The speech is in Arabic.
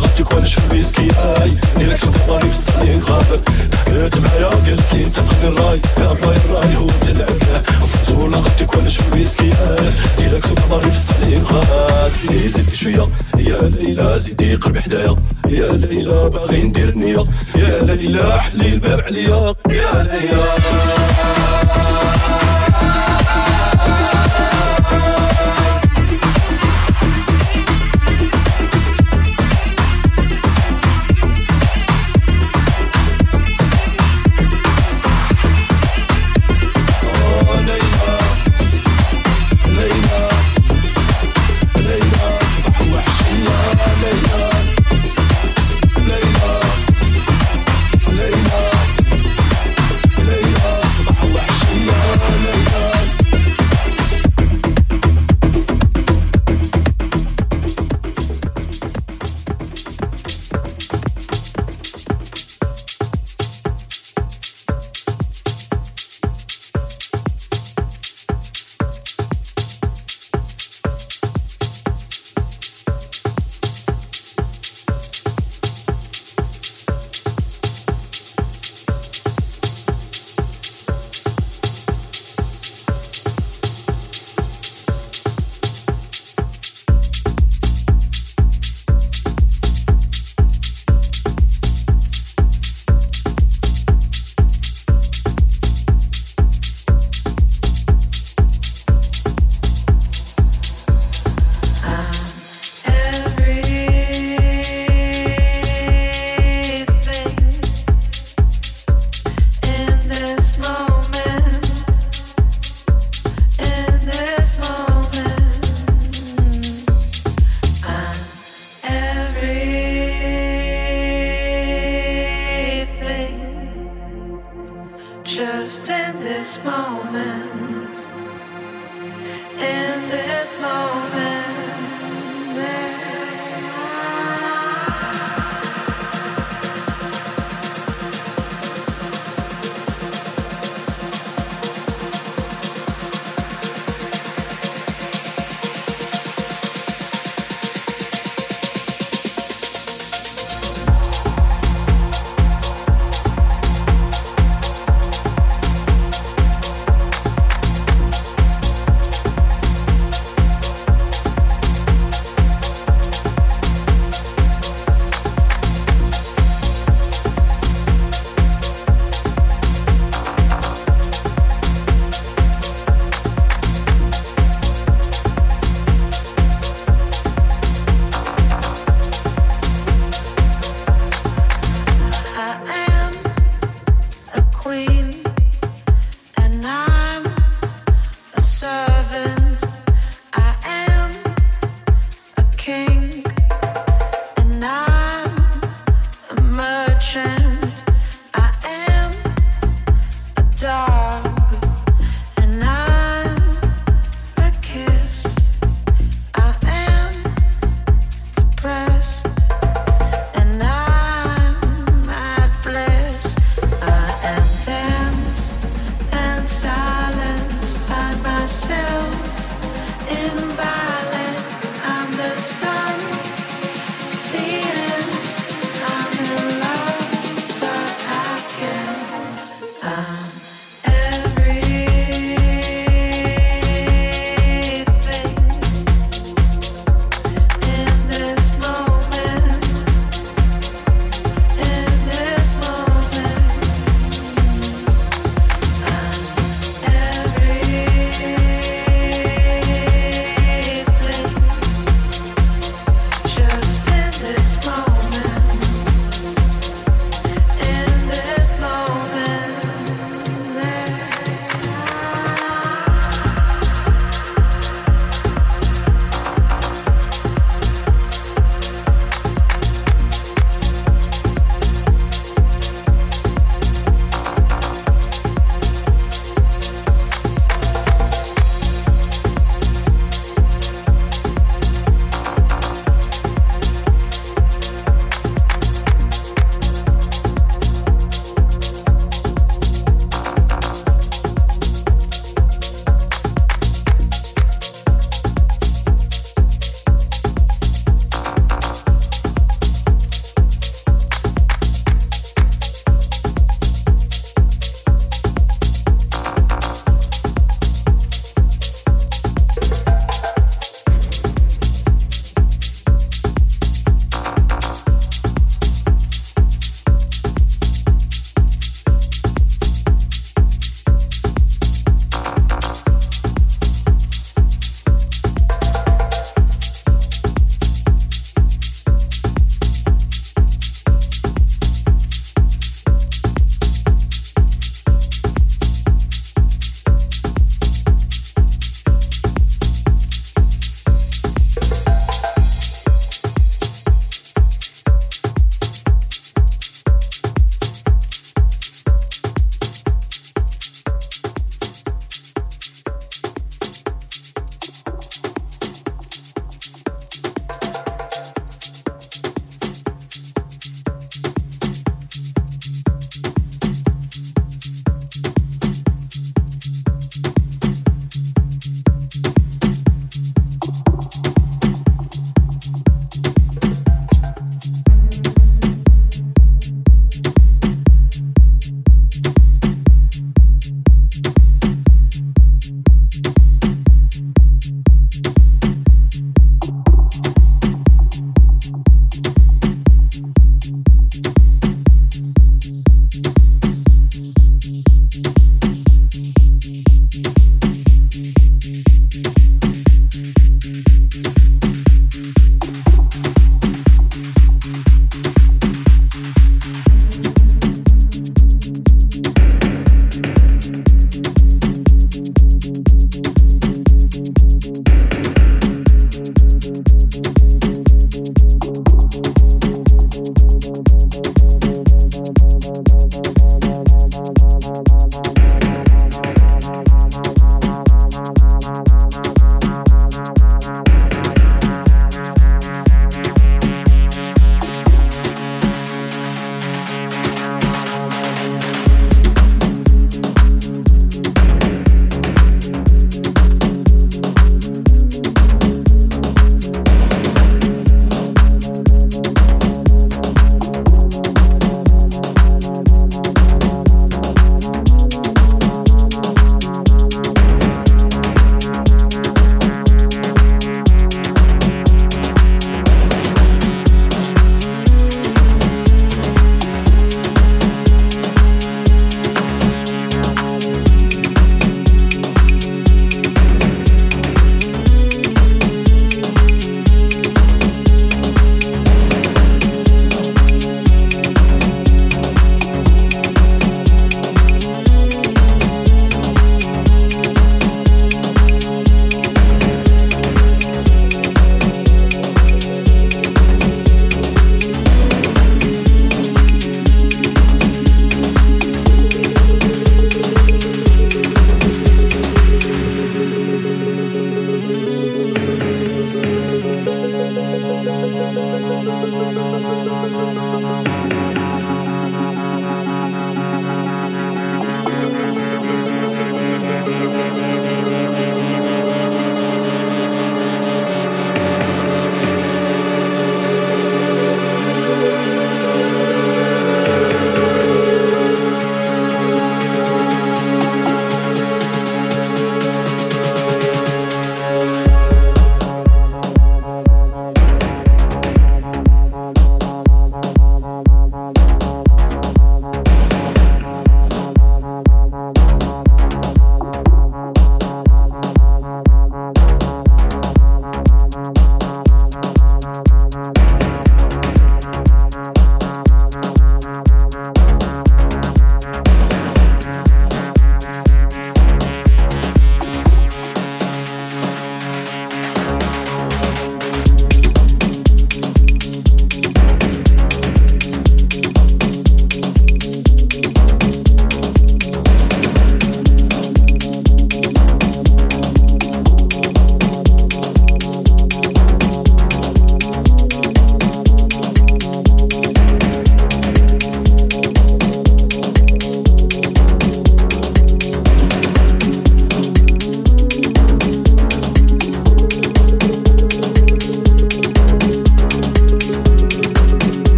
غبتك وأنا شرب بيسكي آي. نديرك سوق الطريق في ستاني غابر تحكيت معايا قلت لي انت تغني الراي. يا الراي الراي هو تلعب له. فوتو غبت غبتك وأنا شرب بيسكي آي. نديرك سوق الطريق في ستاني غابر زيدي شوية. يا ليلى زيدي قربي حدايا. يا ليلى باغي ندير نية. يا ليلى حلي الباب عليا. يا ليلى.